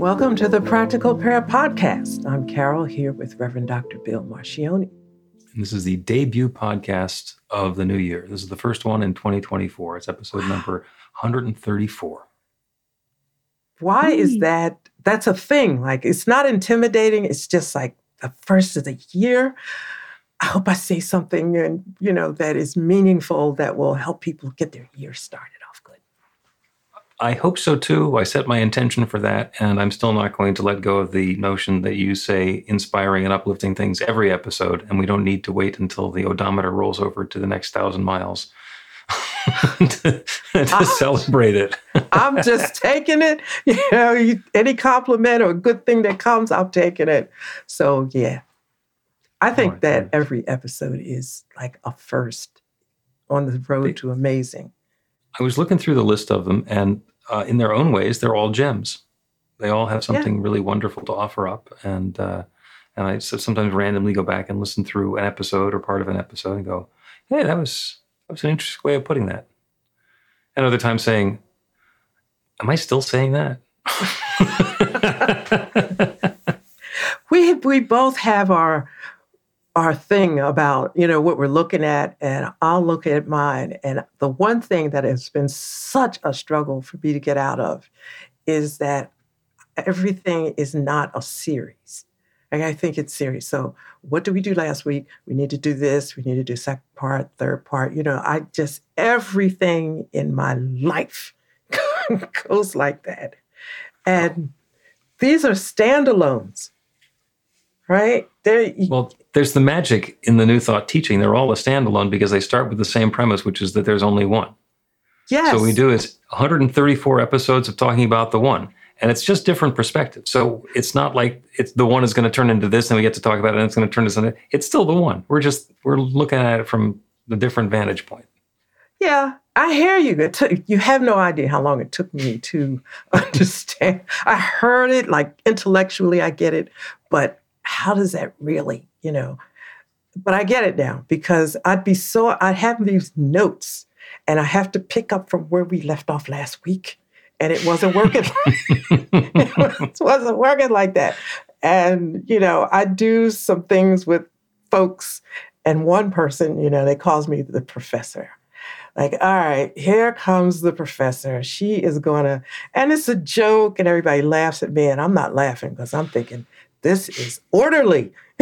Welcome to the Practical Prayer Podcast. I'm Carol here with Reverend Dr. Bill Marcioni. And this is the debut podcast of the new year. This is the first one in 2024. It's episode number 134. Why is that? That's a thing. Like, it's not intimidating. It's just like the first of the year. I hope I say something and you know that is meaningful that will help people get their year started off good. I hope so too. I set my intention for that, and I'm still not going to let go of the notion that you say inspiring and uplifting things every episode, and we don't need to wait until the odometer rolls over to the next thousand miles to, to celebrate it. I'm just taking it. You know, you, any compliment or good thing that comes, I'm taking it. So yeah, I oh, think right, that thanks. every episode is like a first on the road to amazing. I was looking through the list of them, and uh, in their own ways, they're all gems. They all have something really wonderful to offer up, and uh, and I so- sometimes randomly go back and listen through an episode or part of an episode and go, "Hey, that was that was an interesting way of putting that." And other times saying, "Am I still saying that?" we we both have our our thing about you know what we're looking at and i'll look at mine and the one thing that has been such a struggle for me to get out of is that everything is not a series. Like i think it's serious so what did we do last week? We need to do this. We need to do second part third part. You know i just everything in my life goes like that. And these are standalones right? There, well, there's the magic in the New Thought teaching. They're all a standalone because they start with the same premise, which is that there's only one. yes. So what we do is 134 episodes of talking about the one, and it's just different perspectives. So it's not like it's the one is going to turn into this, and we get to talk about it, and it's going to turn into something. It's still the one. We're just we're looking at it from the different vantage point. Yeah, I hear you. You have no idea how long it took me to understand. I heard it like intellectually, I get it, but how does that really, you know? But I get it now because I'd be so, I'd have these notes and I have to pick up from where we left off last week. And it wasn't working. it wasn't working like that. And, you know, I do some things with folks, and one person, you know, they calls me the professor like, all right, here comes the professor. She is going to, and it's a joke, and everybody laughs at me, and I'm not laughing because I'm thinking, this is orderly.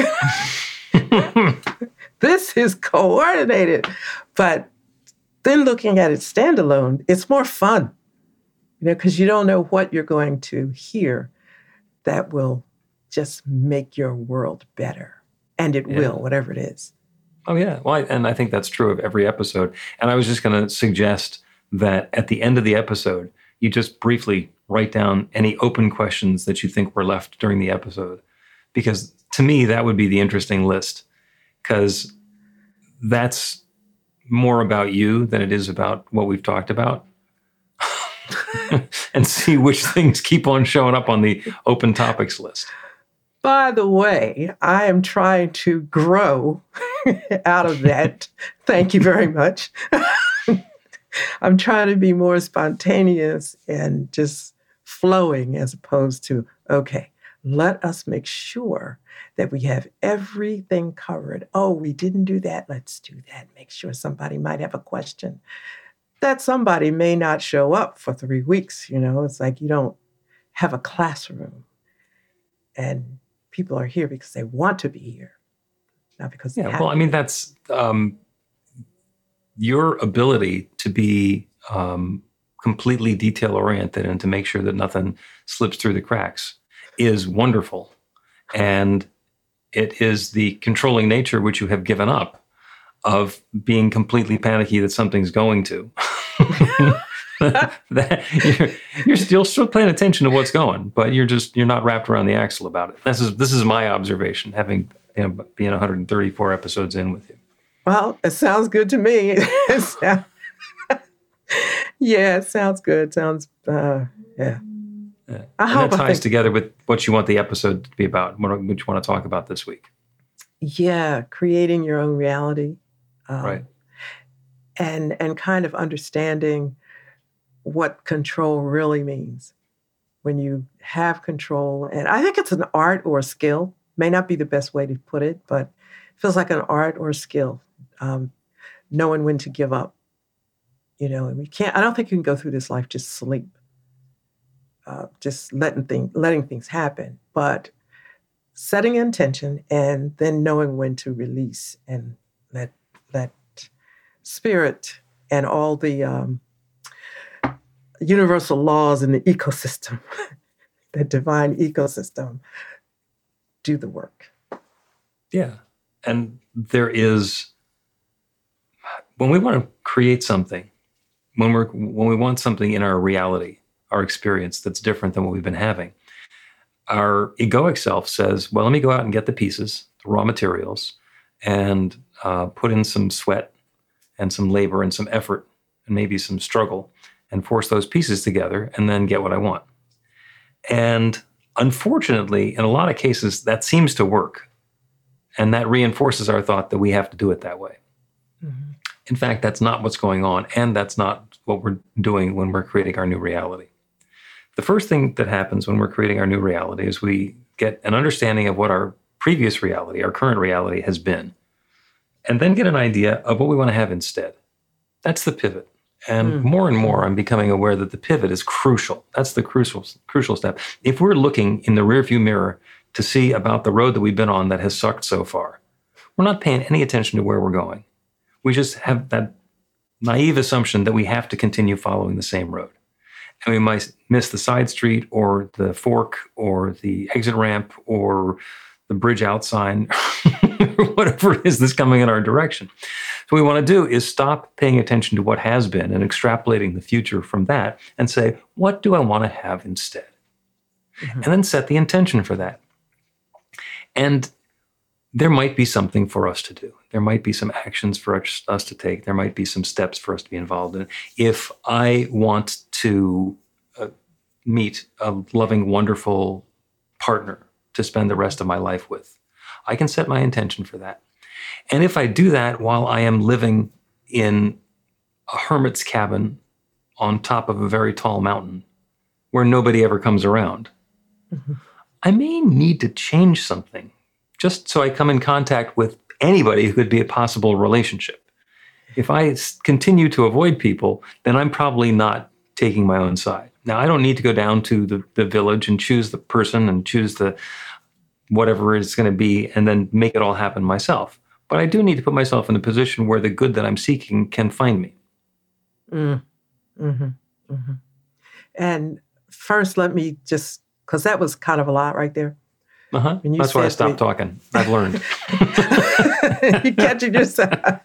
this is coordinated. But then looking at it standalone, it's more fun, you know, because you don't know what you're going to hear that will just make your world better. And it Yeah. will, whatever it is. Oh yeah, well, I, and I think that's true of every episode. And I was just going to suggest that at the end of the episode, you just briefly write down any open questions that you think were left during the episode, because to me that would be the interesting list, because that's more about you than it is about what we've talked about. and see which things keep on showing up on the open topics list. By the way, I am trying to grow out of that. Thank you very much. I'm trying to be more spontaneous and just flowing as opposed to, okay, let us make sure that we have everything covered. Oh, we didn't do that. Let's do that. Make sure somebody might have a question. that somebody may not show up for three weeks. You know, it's like you don't have a classroom and people are here because they want to be here, not because yeah. Well, I mean, that's um, your ability to be um, completely detail oriented and to make sure that nothing slips through the cracks is wonderful, and it is the controlling nature which you have given up of being completely panicky that something's going to. that you're, you're, still still paying attention to what's going, but you're just you're not wrapped around the axle about it. This is this is my observation, having you know, being 134 episodes in with you. Well, it sounds good to me. yeah, it sounds good. Sounds uh, yeah. I and hope that ties think, together with what you want the episode to be about. What, what you want to talk about this week? Yeah, creating your own reality. Um, right. And and kind of understanding what control really means when you have control. And I think it's an art or a skill. May not be the best way to put it, but it feels like an art or a skill. Um, knowing when to give up. You know, and we can't. I don't think you can go through this life just sleep, uh, just letting things letting things happen. But setting intention and then knowing when to release and let let spirit and all the um, universal laws in the ecosystem, the divine ecosystem, do the work. Yeah. And there is, when we want to create something, when we're when we want something in our reality, our experience that's different than what we've been having, our egoic self says, "Well, let me go out and get the pieces, the raw materials, and uh, put in some sweat and some labor and some effort and maybe some struggle, and force those pieces together and then get what I want. And unfortunately, in a lot of cases, that seems to work. And that reinforces our thought that we have to do it that way. Mm-hmm. In fact, that's not what's going on. And that's not what we're doing when we're creating our new reality. The first thing that happens when we're creating our new reality is we get an understanding of what our previous reality, our current reality has been, and then get an idea of what we want to have instead. That's the pivot. And mm. more and more, I'm becoming aware that the pivot is crucial. That's the crucial crucial step. If we're looking in the rearview mirror to see about the road that we've been on that has sucked so far, we're not paying any attention to where we're going. We just have that naive assumption that we have to continue following the same road. And we might miss the side street or the fork or the exit ramp or the bridge out sign, whatever it is that's coming in our direction. So, what we want to do is stop paying attention to what has been and extrapolating the future from that and say, what do I want to have instead? Mm-hmm. And then set the intention for that. And there might be something for us to do. There might be some actions for us to take. There might be some steps for us to be involved in. If I want to uh, meet a loving, wonderful partner to spend the rest of my life with, I can set my intention for that. And if I do that while I am living in a hermit's cabin on top of a very tall mountain where nobody ever comes around, mm-hmm. I may need to change something just so I come in contact with anybody who could be a possible relationship. If I continue to avoid people, then I'm probably not taking my own side. Now, I don't need to go down to the, the village and choose the person and choose the whatever it's going to be and then make it all happen myself. But I do need to put myself in a position where the good that I'm seeking can find me. Mm. Mm-hmm. Mm-hmm. And first, let me just, because that was kind of a lot right there. Uh-huh. That's why I stopped we, talking. I've learned. you catching yourself.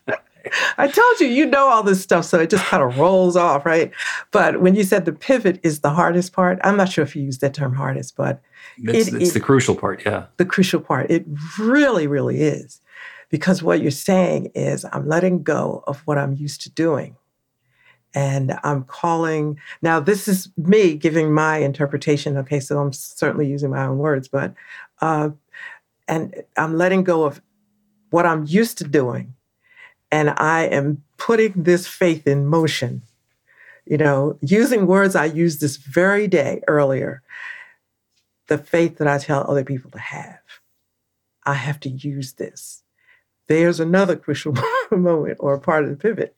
I told you, you know all this stuff, so it just kind of rolls off, right? But when you said the pivot is the hardest part, I'm not sure if you used that term hardest, but it's, it, it's it, the crucial part, yeah. The crucial part. It really, really is. Because what you're saying is, I'm letting go of what I'm used to doing. And I'm calling, now this is me giving my interpretation. Okay, so I'm certainly using my own words, but, uh, and I'm letting go of what I'm used to doing. And I am putting this faith in motion. You know, using words I used this very day earlier the faith that I tell other people to have. I have to use this there's another crucial moment or part of the pivot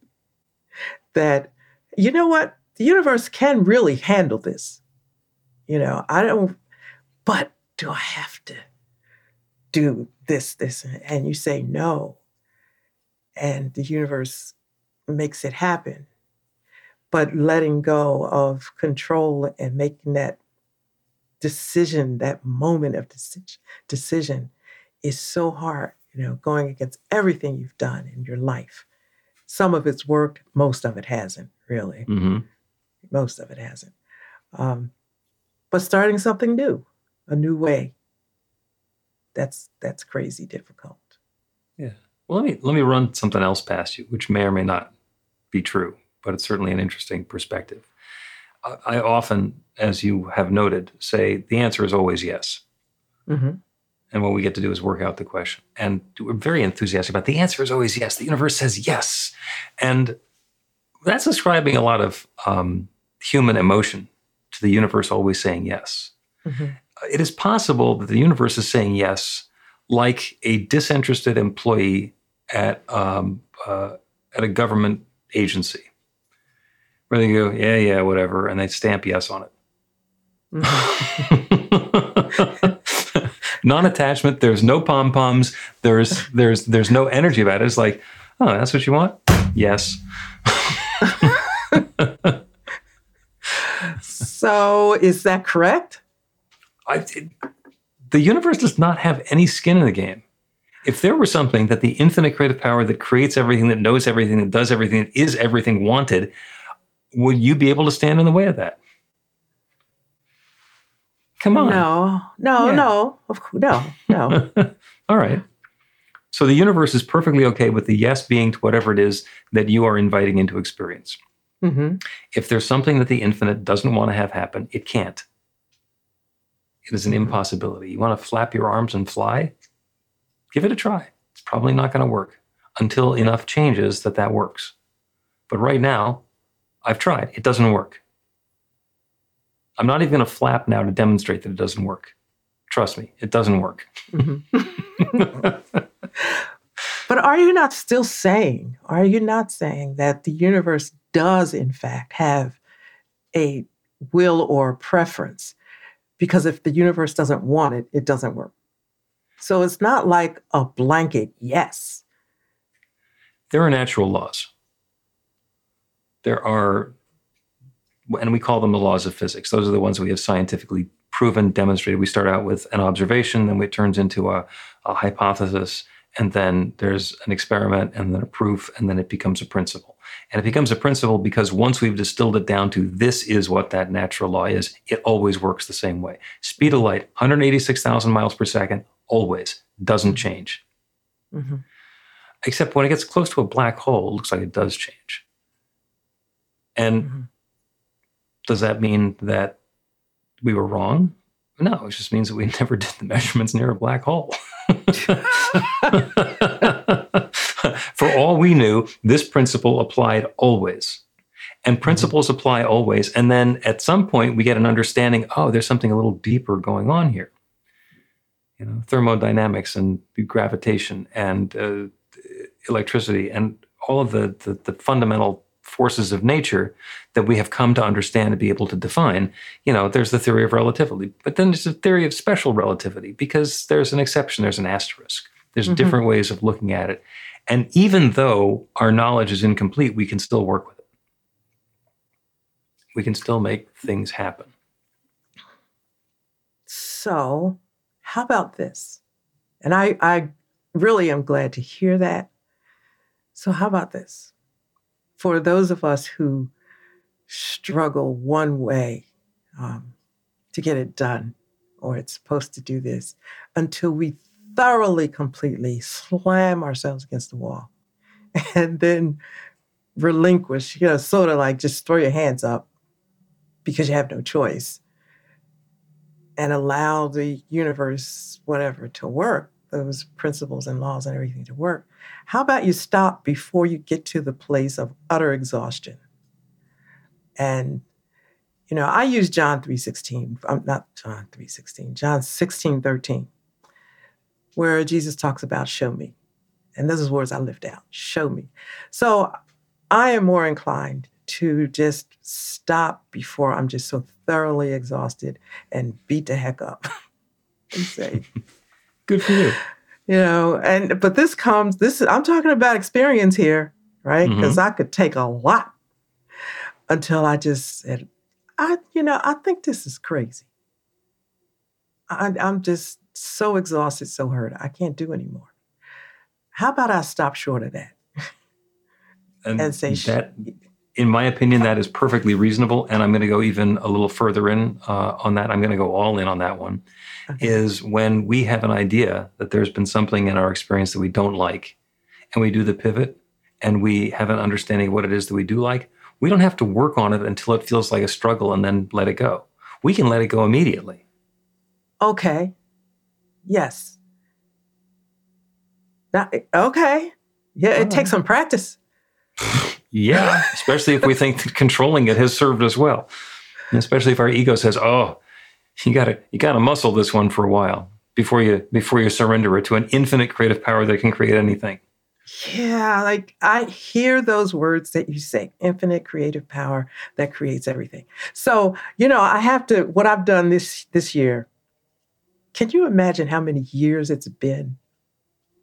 that you know what? The universe can really handle this. You know, I don't, but do I have to do this, this? And you say no. And the universe makes it happen. But letting go of control and making that decision, that moment of decision, is so hard, you know, going against everything you've done in your life. Some of it's worked, most of it hasn't, really. Mm-hmm. Most of it hasn't. Um, but starting something new, a new way, that's that's crazy difficult. Yeah. Well, let me let me run something else past you, which may or may not be true, but it's certainly an interesting perspective. I, I often, as you have noted, say the answer is always yes. Mm-hmm. And what we get to do is work out the question. And we're very enthusiastic about the answer is always yes. The universe says yes. And that's ascribing a lot of um, human emotion to the universe always saying yes. Mm-hmm. It is possible that the universe is saying yes, like a disinterested employee at um, uh, at a government agency, where they go, yeah, yeah, whatever, and they stamp yes on it. Mm-hmm. Non-attachment. There's no pom poms. There's there's there's no energy about it. It's like, oh, that's what you want. Yes. so is that correct? I, it, the universe does not have any skin in the game. If there were something that the infinite creative power that creates everything, that knows everything, that does everything, that is everything wanted, would you be able to stand in the way of that? Come on. No, no, Yeah. no, of course, no, no. All right. So the universe is perfectly okay with the yes being to whatever it is that you are inviting into experience. hmm If there's something that the infinite doesn't want to have happen, it can't. It is an impossibility. You want to flap your arms and fly? Give it a try. It's probably not going to work until enough changes that that works. But right now, I've tried. It doesn't work. I'm not even going to flap now to demonstrate that it doesn't work. Trust me, it doesn't work. Mm-hmm. But are you not still saying, are you not saying that the universe does, in fact, have a will or preference? Because if the universe doesn't want it, it doesn't work. So it's not like a blanket yes. there are natural laws. There are, and we call them the laws of physics. Those are the ones we have scientifically proven, demonstrated. We start out with an observation, then it turns into a, a hypothesis, and then there's an experiment, and then a proof, and then it becomes a principle. And it becomes a principle because once we've distilled it down to this is what that natural law is, it always works the same way. Speed of light, 186,000 miles per second, always doesn't change Mhm. except when it gets close to a black hole, it looks like it does change. And Mhm. does that mean that we were wrong? No, it just means that we never did the measurements near a black hole. For all we knew, this principle applied always. And principles apply always. And then at some point, we get an understanding oh, there's something a little deeper going on here. You know, thermodynamics and gravitation and uh, electricity and all of the, the, the fundamental forces of nature that we have come to understand and be able to define. You know, there's the theory of relativity, but then there's the theory of special relativity because there's an exception, there's an asterisk. There's Mhm. different ways of looking at it. And even though our knowledge is incomplete, we can still work with it. We can still make things happen. So, how about this? And I, I really am glad to hear that. So, how about this? For those of us who struggle one way um, to get it done, or it's supposed to do this, until we thoroughly, completely slam ourselves against the wall and then relinquish, you know, sort of like just throw your hands up because you have no choice and allow the universe, whatever, to work, those principles and laws and everything to work. How about you stop before you get to the place of utter exhaustion? And you know, I use John 3:16. I'm um, not John 3:16, John 16:13, where Jesus talks about show me. And those are words I lift out. Show me. So I am more inclined to just stop before I'm just so thoroughly exhausted and beat the heck up and say, Good for you. you know, and but this comes, this is I'm talking about experience here, right? Mm-hmm. Because I could take a lot until I just said, I, you know, I think this is crazy. I, I'm just so exhausted, so hurt. I can't do anymore. How about I stop short of that? And, And say, that, in my opinion, that is perfectly reasonable. And I'm going to go even a little further in uh, on that. I'm going to go all in on that one. Okay. Is when we have an idea that there's been something in our experience that we don't like, and we do the pivot, and we have an understanding of what it is that we do like. We don't have to work on it until it feels like a struggle, and then let it go. We can let it go immediately. Okay. Yes. Now, okay. Yeah, it takes some practice. Yeah, especially if we think that controlling it has served us well. And especially if our ego says, "Oh, you got to you got to muscle this one for a while before you before you surrender it to an infinite creative power that can create anything." Yeah, like I hear those words that you say infinite creative power that creates everything. So, you know, I have to what I've done this this year. Can you imagine how many years it's been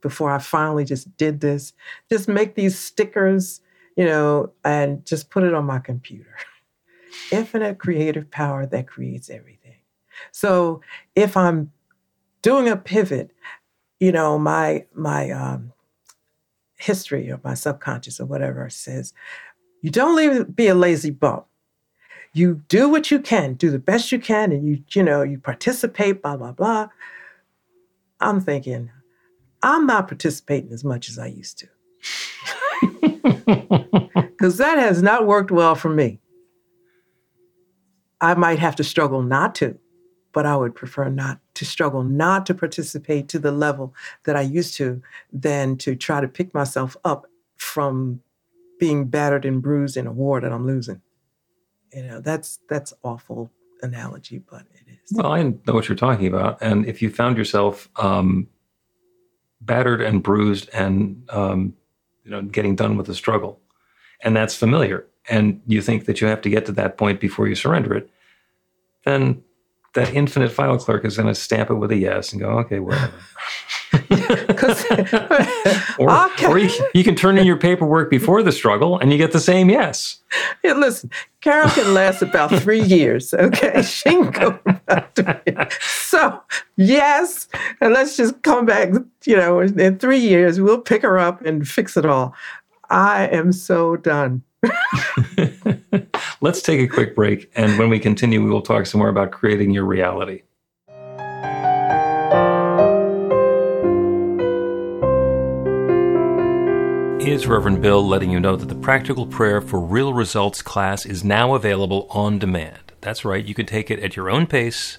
before I finally just did this? Just make these stickers, you know, and just put it on my computer. Infinite creative power that creates everything. So, if I'm doing a pivot, you know, my my um history or my subconscious or whatever says, you don't leave be a lazy bum. You do what you can, do the best you can, and you, you know, you participate, blah, blah, blah. I'm thinking, I'm not participating as much as I used to. Because that has not worked well for me. I might have to struggle not to, but I would prefer not to struggle not to participate to the level that I used to than to try to pick myself up from being battered and bruised in a war that I'm losing. You know, that's that's awful analogy, but it is. Well, I know what you're talking about, and if you found yourself um, battered and bruised and um, you know getting done with the struggle, and that's familiar, and you think that you have to get to that point before you surrender it, then that infinite file clerk is going to stamp it with a yes and go, okay, whatever. 'Cause- or Okay. or you, you can turn in your paperwork before the struggle and you get the same yes. Yeah, listen, Carol can last about three years. Okay, she can go about three years. So yes, and let's just come back. You know, in three years, we'll pick her up and fix it all. I am so done. Let's take a quick break, and when we continue, we will talk some more about creating your reality. Reverend Bill letting you know that the Practical Prayer for Real Results class is now available on demand. That's right, you can take it at your own pace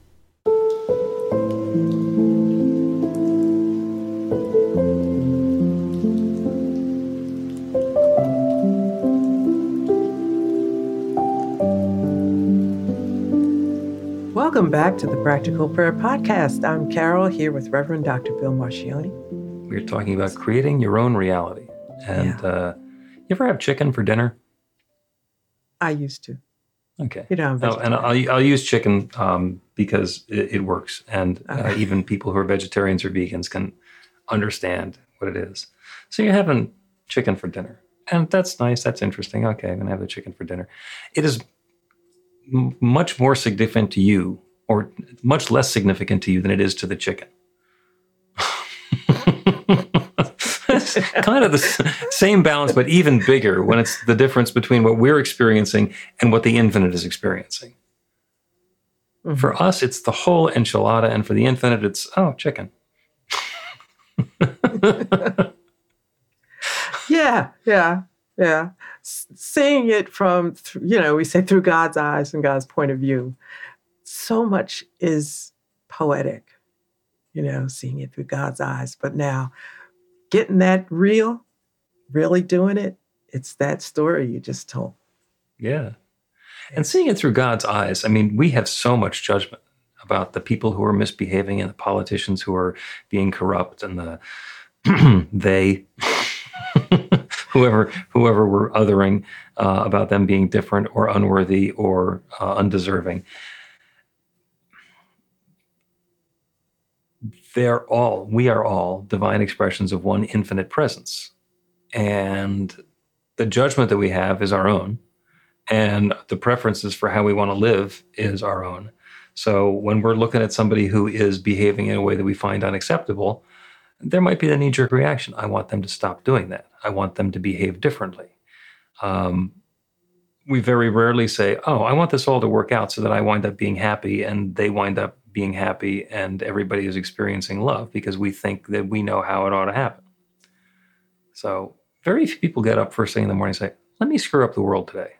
Welcome back to the Practical Prayer Podcast. I'm Carol here with Reverend Dr. Bill Marcioni. We're talking about creating your own reality. And Yeah. uh, you ever have chicken for dinner? I used to. Okay. You know, Oh, and. I'll, I'll use chicken um, because it, it works. And uh, even people who are vegetarians or vegans can understand what it is. So you're having chicken for dinner. And that's nice. That's interesting. Okay, I'm going to have the chicken for dinner. It is m- much more significant to you, or much less significant to you than it is to the chicken. kind of the same balance, but even bigger when it's the difference between what we're experiencing and what the infinite is experiencing. Mm-hmm. For us, it's the whole enchilada, and for the infinite, it's oh, chicken. yeah, yeah, yeah. seeing it from, you know, we say through God's eyes and God's point of view, so much is poetic, you know, seeing it through God's eyes. But now, getting that real, really doing it, it's that story you just told. Yeah. And seeing it through God's eyes, I mean, we have so much judgment about the people who are misbehaving and the politicians who are being corrupt and the they whoever whoever we're othering uh, about them being different or unworthy or uh, undeserving. They're all we are all divine expressions of one infinite presence, and the judgment that we have is our own and the preferences for how we want to live is our own. So when we're looking at somebody who is behaving in a way that we find unacceptable, there might be the knee jerk reaction. I want them to stop doing that. I want them to behave differently. Um, we very rarely say, Oh, I want this all to work out so that I wind up being happy and they wind up being happy and everybody is experiencing love because we think that we know how it ought to happen. So, very few people get up first thing in the morning and say, Let me screw up the world today.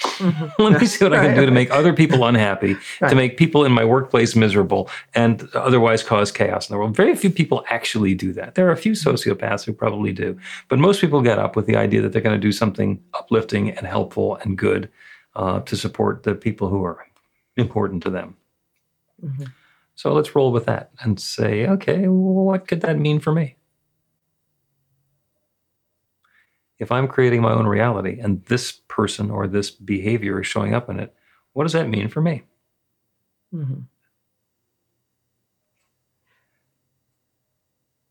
Mm-hmm. Let me see what right, I can do to make other people unhappy, right. to make people in my workplace miserable, and otherwise cause chaos in the world. Very few people actually do that. There are a few mm-hmm. sociopaths who probably do, but most people get up with the idea that they're going to do something uplifting and helpful and good uh, to support the people who are important to them. Mm-hmm. So let's roll with that and say, okay, what could that mean for me? if I'm creating my own reality and this person or this behavior is showing up in it, what does that mean for me? Mm-hmm.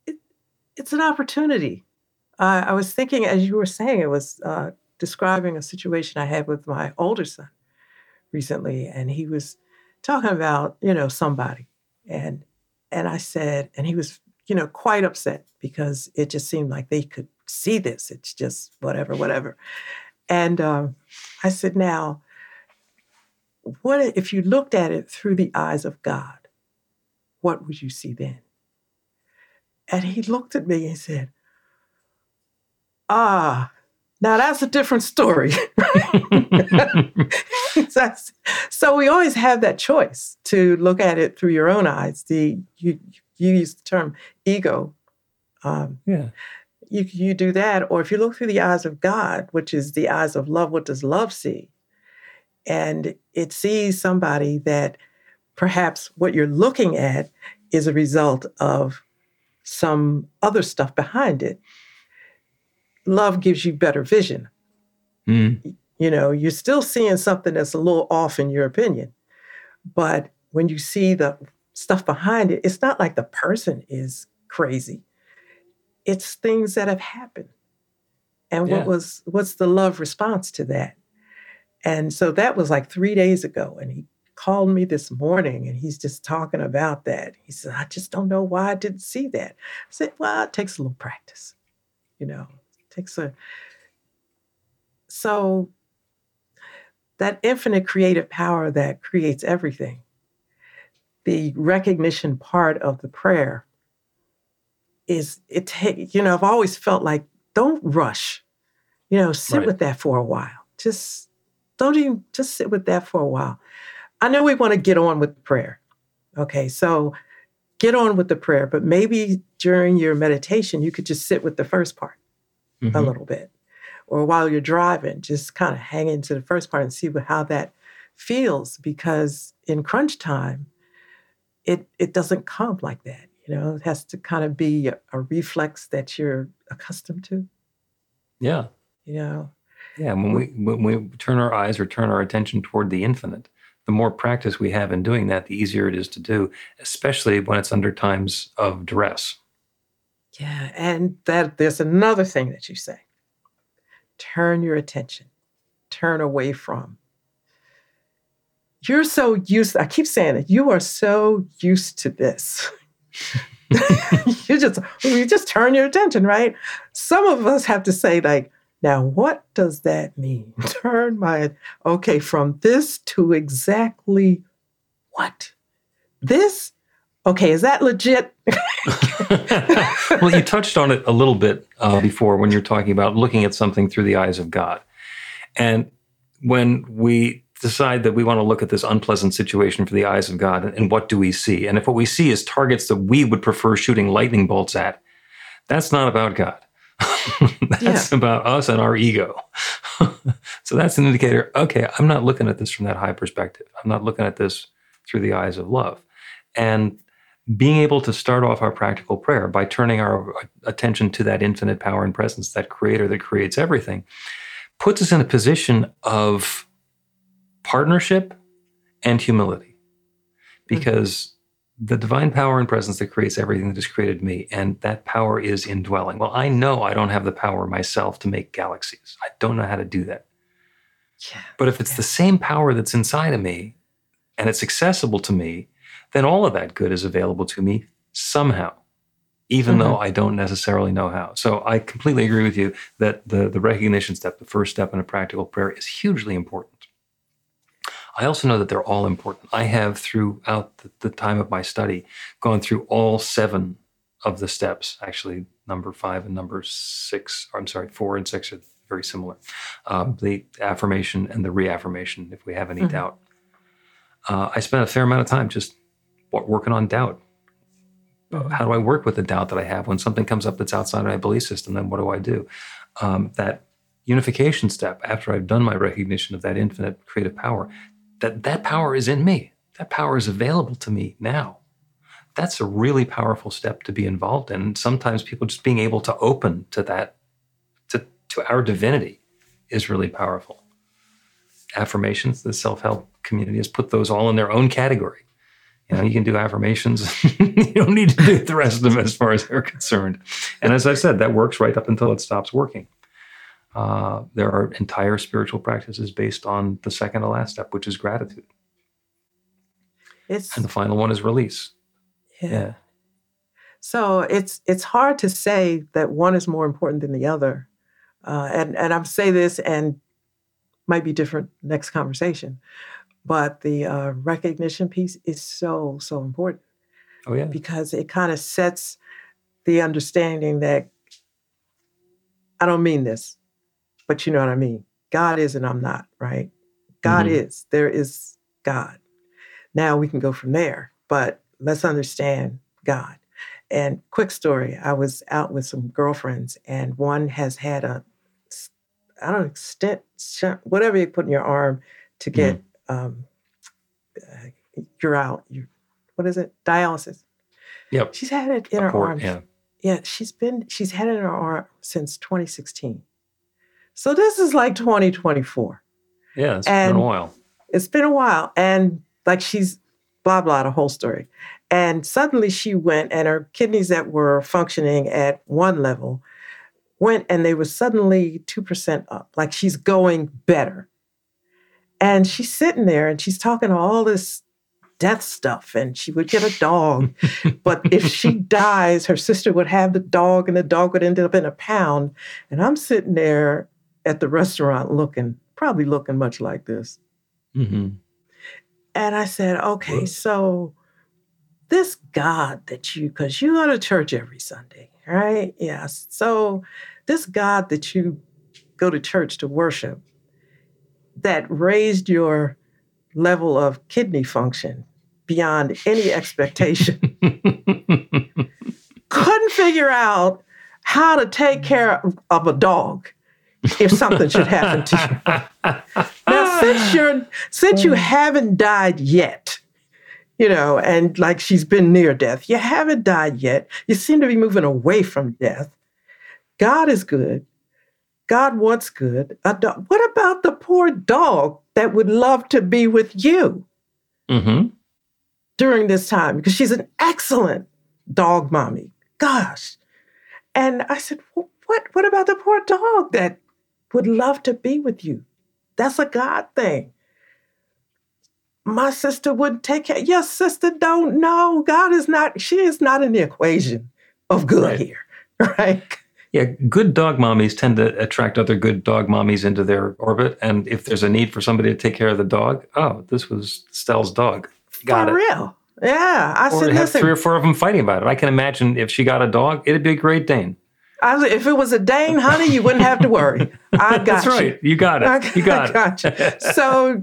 It, it's an opportunity. Uh, I was thinking, as you were saying, it was uh, describing a situation I had with my older son recently, and he was talking about, you know, somebody, and and I said, and he was, you know, quite upset because it just seemed like they could see this. It's just whatever, whatever. And uh, I said, now, what if you looked at it through the eyes of God? What would you see then? And he looked at me and said, Ah, now that's a different story. so we always have that choice to look at it through your own eyes. The you, you use the term ego. Um, yeah you you do that or if you look through the eyes of god which is the eyes of love what does love see and it sees somebody that perhaps what you're looking at is a result of some other stuff behind it love gives you better vision mm. you know you're still seeing something that's a little off in your opinion but when you see the stuff behind it it's not like the person is crazy it's things that have happened. And yeah. what was what's the love response to that? And so that was like three days ago. And he called me this morning and he's just talking about that. He said, I just don't know why I didn't see that. I said, Well, it takes a little practice, you know, takes a so that infinite creative power that creates everything, the recognition part of the prayer is it take you know i've always felt like don't rush you know sit right. with that for a while. Just don't even just sit with that for a while. I know we want to get on with the prayer okay? So get on with the prayer but maybe during your meditation you could just sit with the first part mm-hmm. a little bit or while you're driving just kind of hang into the first part and see how that feels because in crunch time it it doesn't come like that you know, it has to kind of be a, a reflex that you're accustomed to. Yeah. You know. Yeah. When we when we turn our eyes or turn our attention toward the infinite, the more practice we have in doing that, the easier it is to do, especially when it's under times of duress. Yeah, and that there's another thing that you say. Turn your attention. Turn away from. You're so used, I keep saying it, you are so used to this. you just you just turn your attention, right? Some of us have to say like, now what does that mean? Turn my okay from this to exactly what? This? Okay, is that legit? well, you touched on it a little bit uh, before when you're talking about looking at something through the eyes of God. And when we decide that we want to look at this unpleasant situation for the eyes of God, and what do we see? And if what we see is targets that we would prefer shooting lightning bolts at, that's not about God. that's yeah. about us and our ego. so that's an indicator okay, I'm not looking at this from that high perspective. I'm not looking at this through the eyes of love. And being able to start off our practical prayer by turning our attention to that infinite power and presence, that creator that creates everything, puts us in a position of partnership and humility. Because mm-hmm. the divine power and presence that creates everything that has created me, and that power is indwelling. Well, I know I don't have the power myself to make galaxies. I don't know how to do that. Yeah. But if it's yeah. the same power that's inside of me and it's accessible to me, then all of that good is available to me somehow, even mm-hmm. though I don't necessarily know how. So I completely agree with you that the, the recognition step, the first step in a practical prayer, is hugely important. I also know that they're all important. I have, throughout the, the time of my study, gone through all seven of the steps. Actually, number five and number six, I'm sorry, four and six are very similar. Um, the affirmation and the reaffirmation, if we have any mm-hmm. doubt. Uh, I spent a fair amount of time just working on doubt. Mm-hmm. How do I work with the doubt that I have when something comes up that's outside of my belief system? Then what do I do? Um, that unification step after I've done my recognition of that infinite creative power, that that power is in me. That power is available to me now. That's a really powerful step to be involved in. And sometimes people just being able to open to that, to, to our divinity, is really powerful. Affirmations, the self help community has put those all in their own category. You know, you can do affirmations. you don't need to do the rest of them as far as they're concerned. And as I said, that works right up until it stops working. Uh, there are entire spiritual practices based on the second to last step, which is gratitude. It's, and the final one is release. Yeah. yeah. So it's it's hard to say that one is more important than the other, uh, and and I'm say this and might be different next conversation, but the uh, recognition piece is so, so important. Oh, yeah. Because it kind of sets the understanding that I don't mean this, but you know what I mean. God is and I'm not, right? God mm-hmm. is. There is God. Now we can go from there, but let's understand God. And quick story I was out with some girlfriends, and one has had a, I don't know, stent, whatever you put in your arm to get mm um, uh, you're out. You, what is it? Dialysis. Yep. She's had it in her arm. Yeah. Yeah. She's been. She's had it in her arm since 2016. So this is like 2024. Yeah, it's and been a while. It's been a while, and like she's blah blah the whole story. And suddenly she went, and her kidneys that were functioning at one level went, and they were suddenly two percent up. Like she's going better. And she's sitting there and she's talking all this death stuff and she would get a dog. but if she dies, her sister would have the dog and the dog would end up in a pound. And I'm sitting there at the restaurant looking, probably looking much like this. Mm-hmm. And I said, okay, so this God that you, because you go to church every Sunday, right? Yes. So this God that you go to church to worship, that raised your level of kidney function beyond any expectation. Couldn't figure out how to take care of a dog if something should happen to you. now, since you're since you haven't died yet, you know, and like she's been near death, you haven't died yet. You seem to be moving away from death. God is good. God wants good. What about the poor dog that would love to be with you mm-hmm. during this time? Because she's an excellent dog mommy. Gosh. And I said, what, what about the poor dog that would love to be with you? That's a God thing. my sister wouldn't take care. Your sister don't know. God is not, she is not in the equation of good Right. here. Right. Yeah, good dog mommies tend to attract other good dog mommies into their orbit. And if there's a need for somebody to take care of the dog, oh, this was Stell's dog. Got For it. real. Yeah. I Or said, have listen, three or four of them fighting about it. I can imagine if she got a dog, it'd be a Great Dane. Said, if it was a Dane, honey, you wouldn't have to worry. I got you. That's you. right. You got I- it. You got I it. got you. So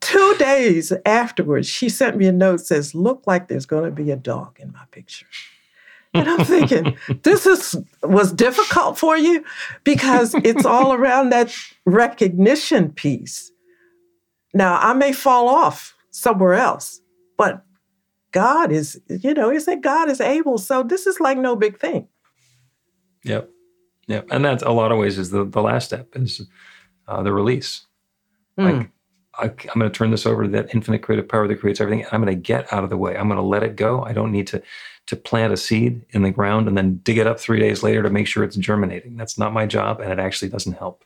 two days afterwards, she sent me a note says, look like there's going to be a dog in my picture. And I'm thinking, this is was difficult for you because it's all around that recognition piece. Now I may fall off somewhere else, but God is, you know, he said God is able. So this is like no big thing. Yep. Yep. And that's a lot of ways is the, the last step is uh, the release. Mm. Like, I, I'm going to turn this over to that infinite creative power that creates everything. I'm going to get out of the way. I'm going to let it go. I don't need to to plant a seed in the ground and then dig it up three days later to make sure it's germinating. That's not my job, and it actually doesn't help.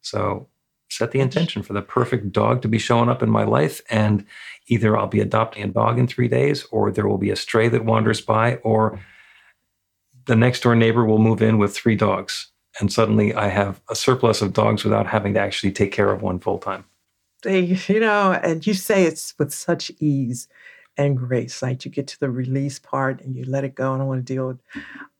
So set the intention for the perfect dog to be showing up in my life, and either I'll be adopting a dog in three days, or there will be a stray that wanders by, or the next door neighbor will move in with three dogs. And suddenly I have a surplus of dogs without having to actually take care of one full time. you know, and you say it's with such ease and grace. Like you get to the release part and you let it go. I don't want to deal with.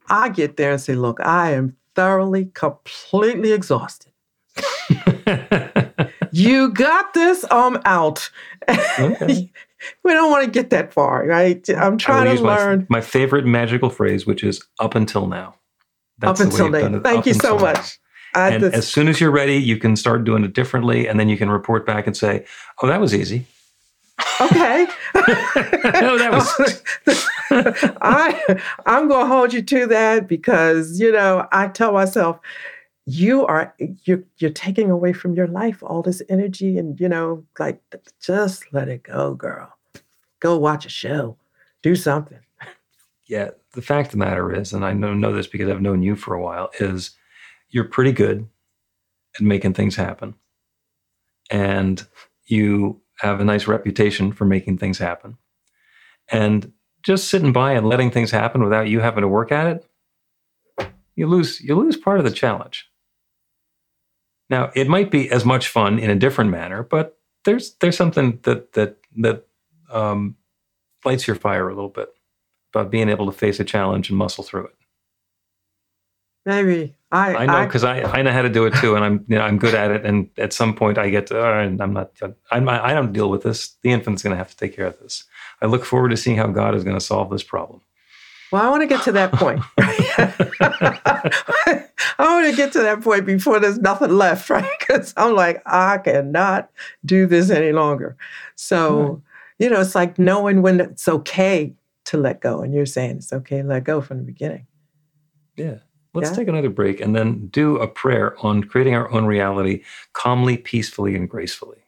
I get there and say, look, I am thoroughly, completely exhausted. You got this. I'm out. Okay. we don't want to get that far, right? I'm trying to use my- learn My, favorite magical phrase, which is up until now. up the until you've done then. it, Thank up you so now. much. I And just- as soon as you're ready, you can start doing it differently, and then you can report back and say, "Oh, that was easy." Okay. no, that was. I I'm going to hold you to that because you know I tell myself you are you're you're taking away from your life all this energy and you know like just let it go, girl. Go watch a show, do something. yeah. The fact of the matter is, and I know know this because I've known you for a while, is you're pretty good at making things happen, and you have a nice reputation for making things happen, and just sitting by and letting things happen without you having to work at it, you lose you lose part of the challenge. Now, it might be as much fun in a different manner, but there's there's something that that that um, lights your fire a little bit about being able to face a challenge and muscle through it. Maybe I I know because I, I know how to do it too, and I'm you know I'm good at it. And at some point, I get to, "All right, I'm not I'm, I don't deal with this. The infant's going to have to take care of this. I look forward to seeing how God is going to solve this problem. Well, I want to get to that point. I want to get to that point before there's nothing left, right? Because I'm like, I cannot do this any longer. So, you know, it's like knowing when it's okay to let go. And you're saying it's okay to let go from the beginning. Yeah. Let's Yeah. take another break and then do a prayer on creating our own reality calmly, peacefully, and gracefully.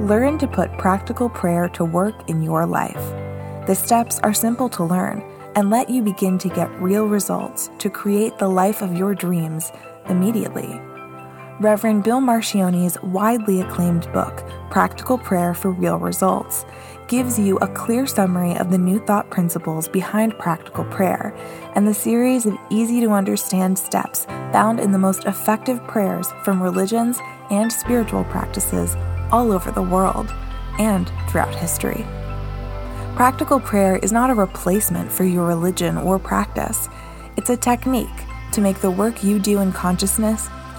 Learn to put practical prayer to work in your life. The steps are simple to learn and let you begin to get real results to create the life of your dreams immediately. Reverend Bill Marcioni's widely acclaimed book, Practical Prayer for Real Results, gives you a clear summary of the new thought principles behind practical prayer and the series of easy to understand steps found in the most effective prayers from religions and spiritual practices all over the world and throughout history. Practical prayer is not a replacement for your religion or practice. It's a technique to make the work you do in consciousness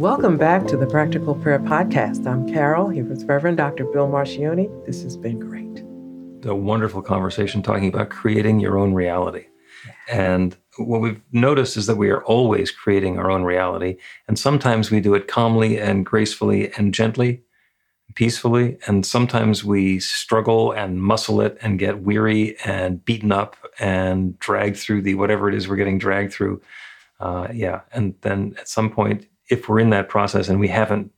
Welcome back to the Practical Prayer Podcast. I'm Carol, here with Reverend Dr. Bill Marcioni. This has been great. A wonderful conversation talking about creating your own reality. And what we've noticed is that we are always creating our own reality. And sometimes we do it calmly and gracefully and gently, peacefully. And sometimes we struggle and muscle it and get weary and beaten up and dragged through the whatever it is we're getting dragged through. Uh, yeah. And then at some point, if we're in that process and we haven't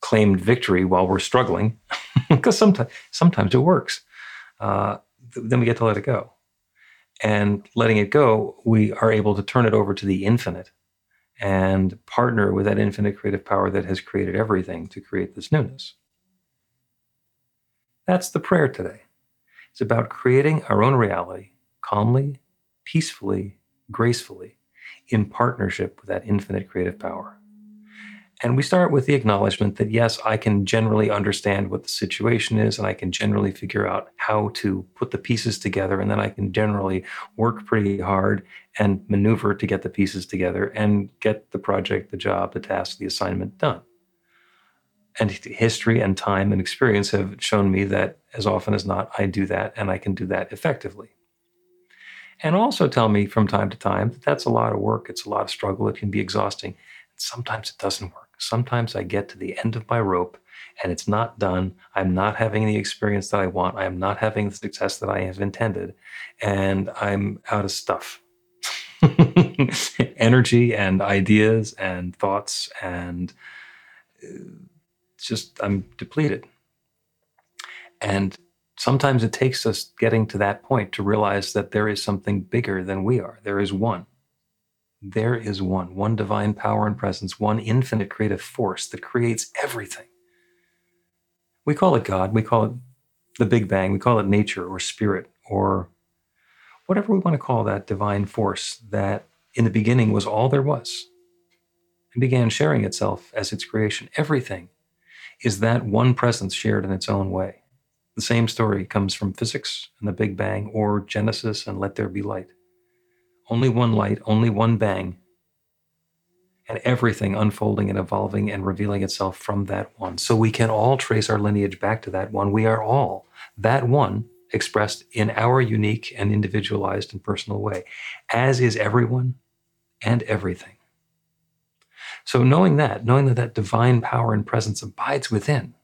claimed victory while we're struggling, because sometimes sometimes it works, uh, th- then we get to let it go. And letting it go, we are able to turn it over to the infinite and partner with that infinite creative power that has created everything to create this newness. That's the prayer today. It's about creating our own reality calmly, peacefully, gracefully, in partnership with that infinite creative power. And we start with the acknowledgement that yes, I can generally understand what the situation is and I can generally figure out how to put the pieces together. And then I can generally work pretty hard and maneuver to get the pieces together and get the project, the job, the task, the assignment done. And history and time and experience have shown me that as often as not, I do that and I can do that effectively. And also tell me from time to time that that's a lot of work, it's a lot of struggle, it can be exhausting. And sometimes it doesn't work. Sometimes I get to the end of my rope and it's not done. I'm not having the experience that I want. I am not having the success that I have intended. And I'm out of stuff. Energy and ideas and thoughts and uh, just I'm depleted. And sometimes it takes us getting to that point to realize that there is something bigger than we are. There is one. There is one, one divine power and presence, one infinite creative force that creates everything. We call it God, we call it the Big Bang, we call it nature or spirit or whatever we want to call that divine force that in the beginning was all there was and began sharing itself as its creation. Everything is that one presence shared in its own way. The same story comes from physics and the Big Bang or Genesis and let there be light only one light, only one bang, and everything unfolding and evolving and revealing itself from that one. So we can all trace our lineage back to that one. We are all that one expressed in our unique and individualized and personal way, as is everyone and everything. So, knowing that, knowing that that divine power and presence abides within,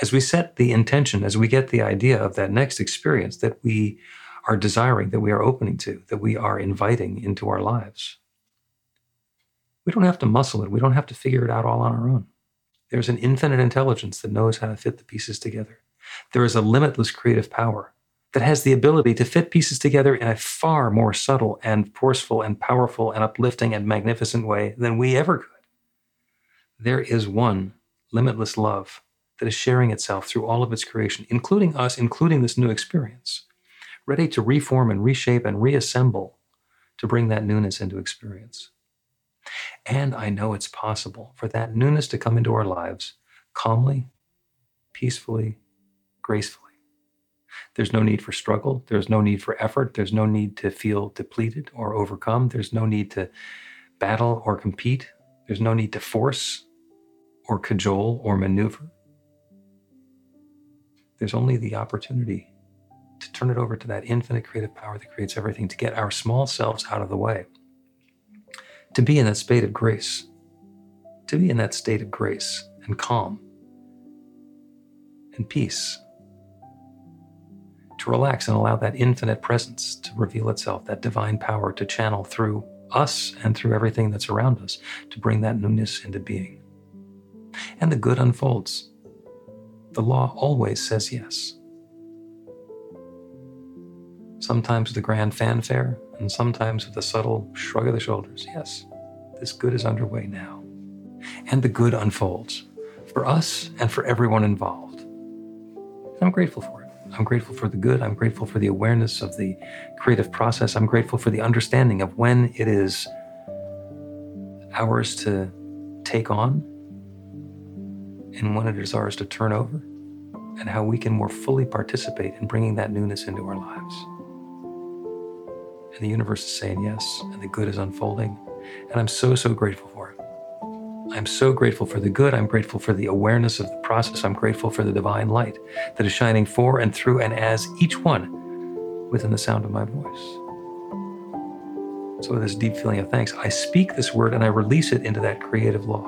as we set the intention, as we get the idea of that next experience that we are desiring, that we are opening to, that we are inviting into our lives. We don't have to muscle it. We don't have to figure it out all on our own. There's an infinite intelligence that knows how to fit the pieces together. There is a limitless creative power that has the ability to fit pieces together in a far more subtle and forceful and powerful and uplifting and magnificent way than we ever could. There is one limitless love that is sharing itself through all of its creation, including us, including this new experience ready to reform and reshape and reassemble to bring that newness into experience. And I know it's possible for that newness to come into our lives calmly, peacefully, gracefully. There's no need for struggle. There's no need for effort. There's no need to feel depleted or overcome. There's no need to battle or compete. There's no need to force or cajole or maneuver. There's only the opportunity to turn it over to that infinite creative power that creates everything, to get our small selves out of the way, to be in that state of grace, to be in that state of grace and calm and peace, to relax and allow that infinite presence to reveal itself, that divine power to channel through us and through everything that's around us to bring that newness into being. And the good unfolds. The law always says yes sometimes with a grand fanfare, and sometimes with a subtle shrug of the shoulders. Yes, this good is underway now. And the good unfolds for us and for everyone involved. I'm grateful for it. I'm grateful for the good. I'm grateful for the awareness of the creative process. I'm grateful for the understanding of when it is ours to take on and when it is ours to turn over, and how we can more fully participate in bringing that newness into our lives and the universe is saying yes, and the good is unfolding. And I'm so, so grateful for it. I'm so grateful for the good. I'm grateful for the awareness of the process. I'm grateful for the divine light that is shining for and through and as each one within the sound of my voice. So, with this deep feeling of thanks, I speak this word and I release it into that creative law,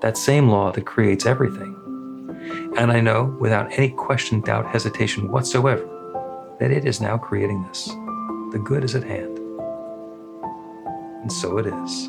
that same law that creates everything. And I know without any question, doubt, hesitation whatsoever that it is now creating this. The good is at hand. And so it is.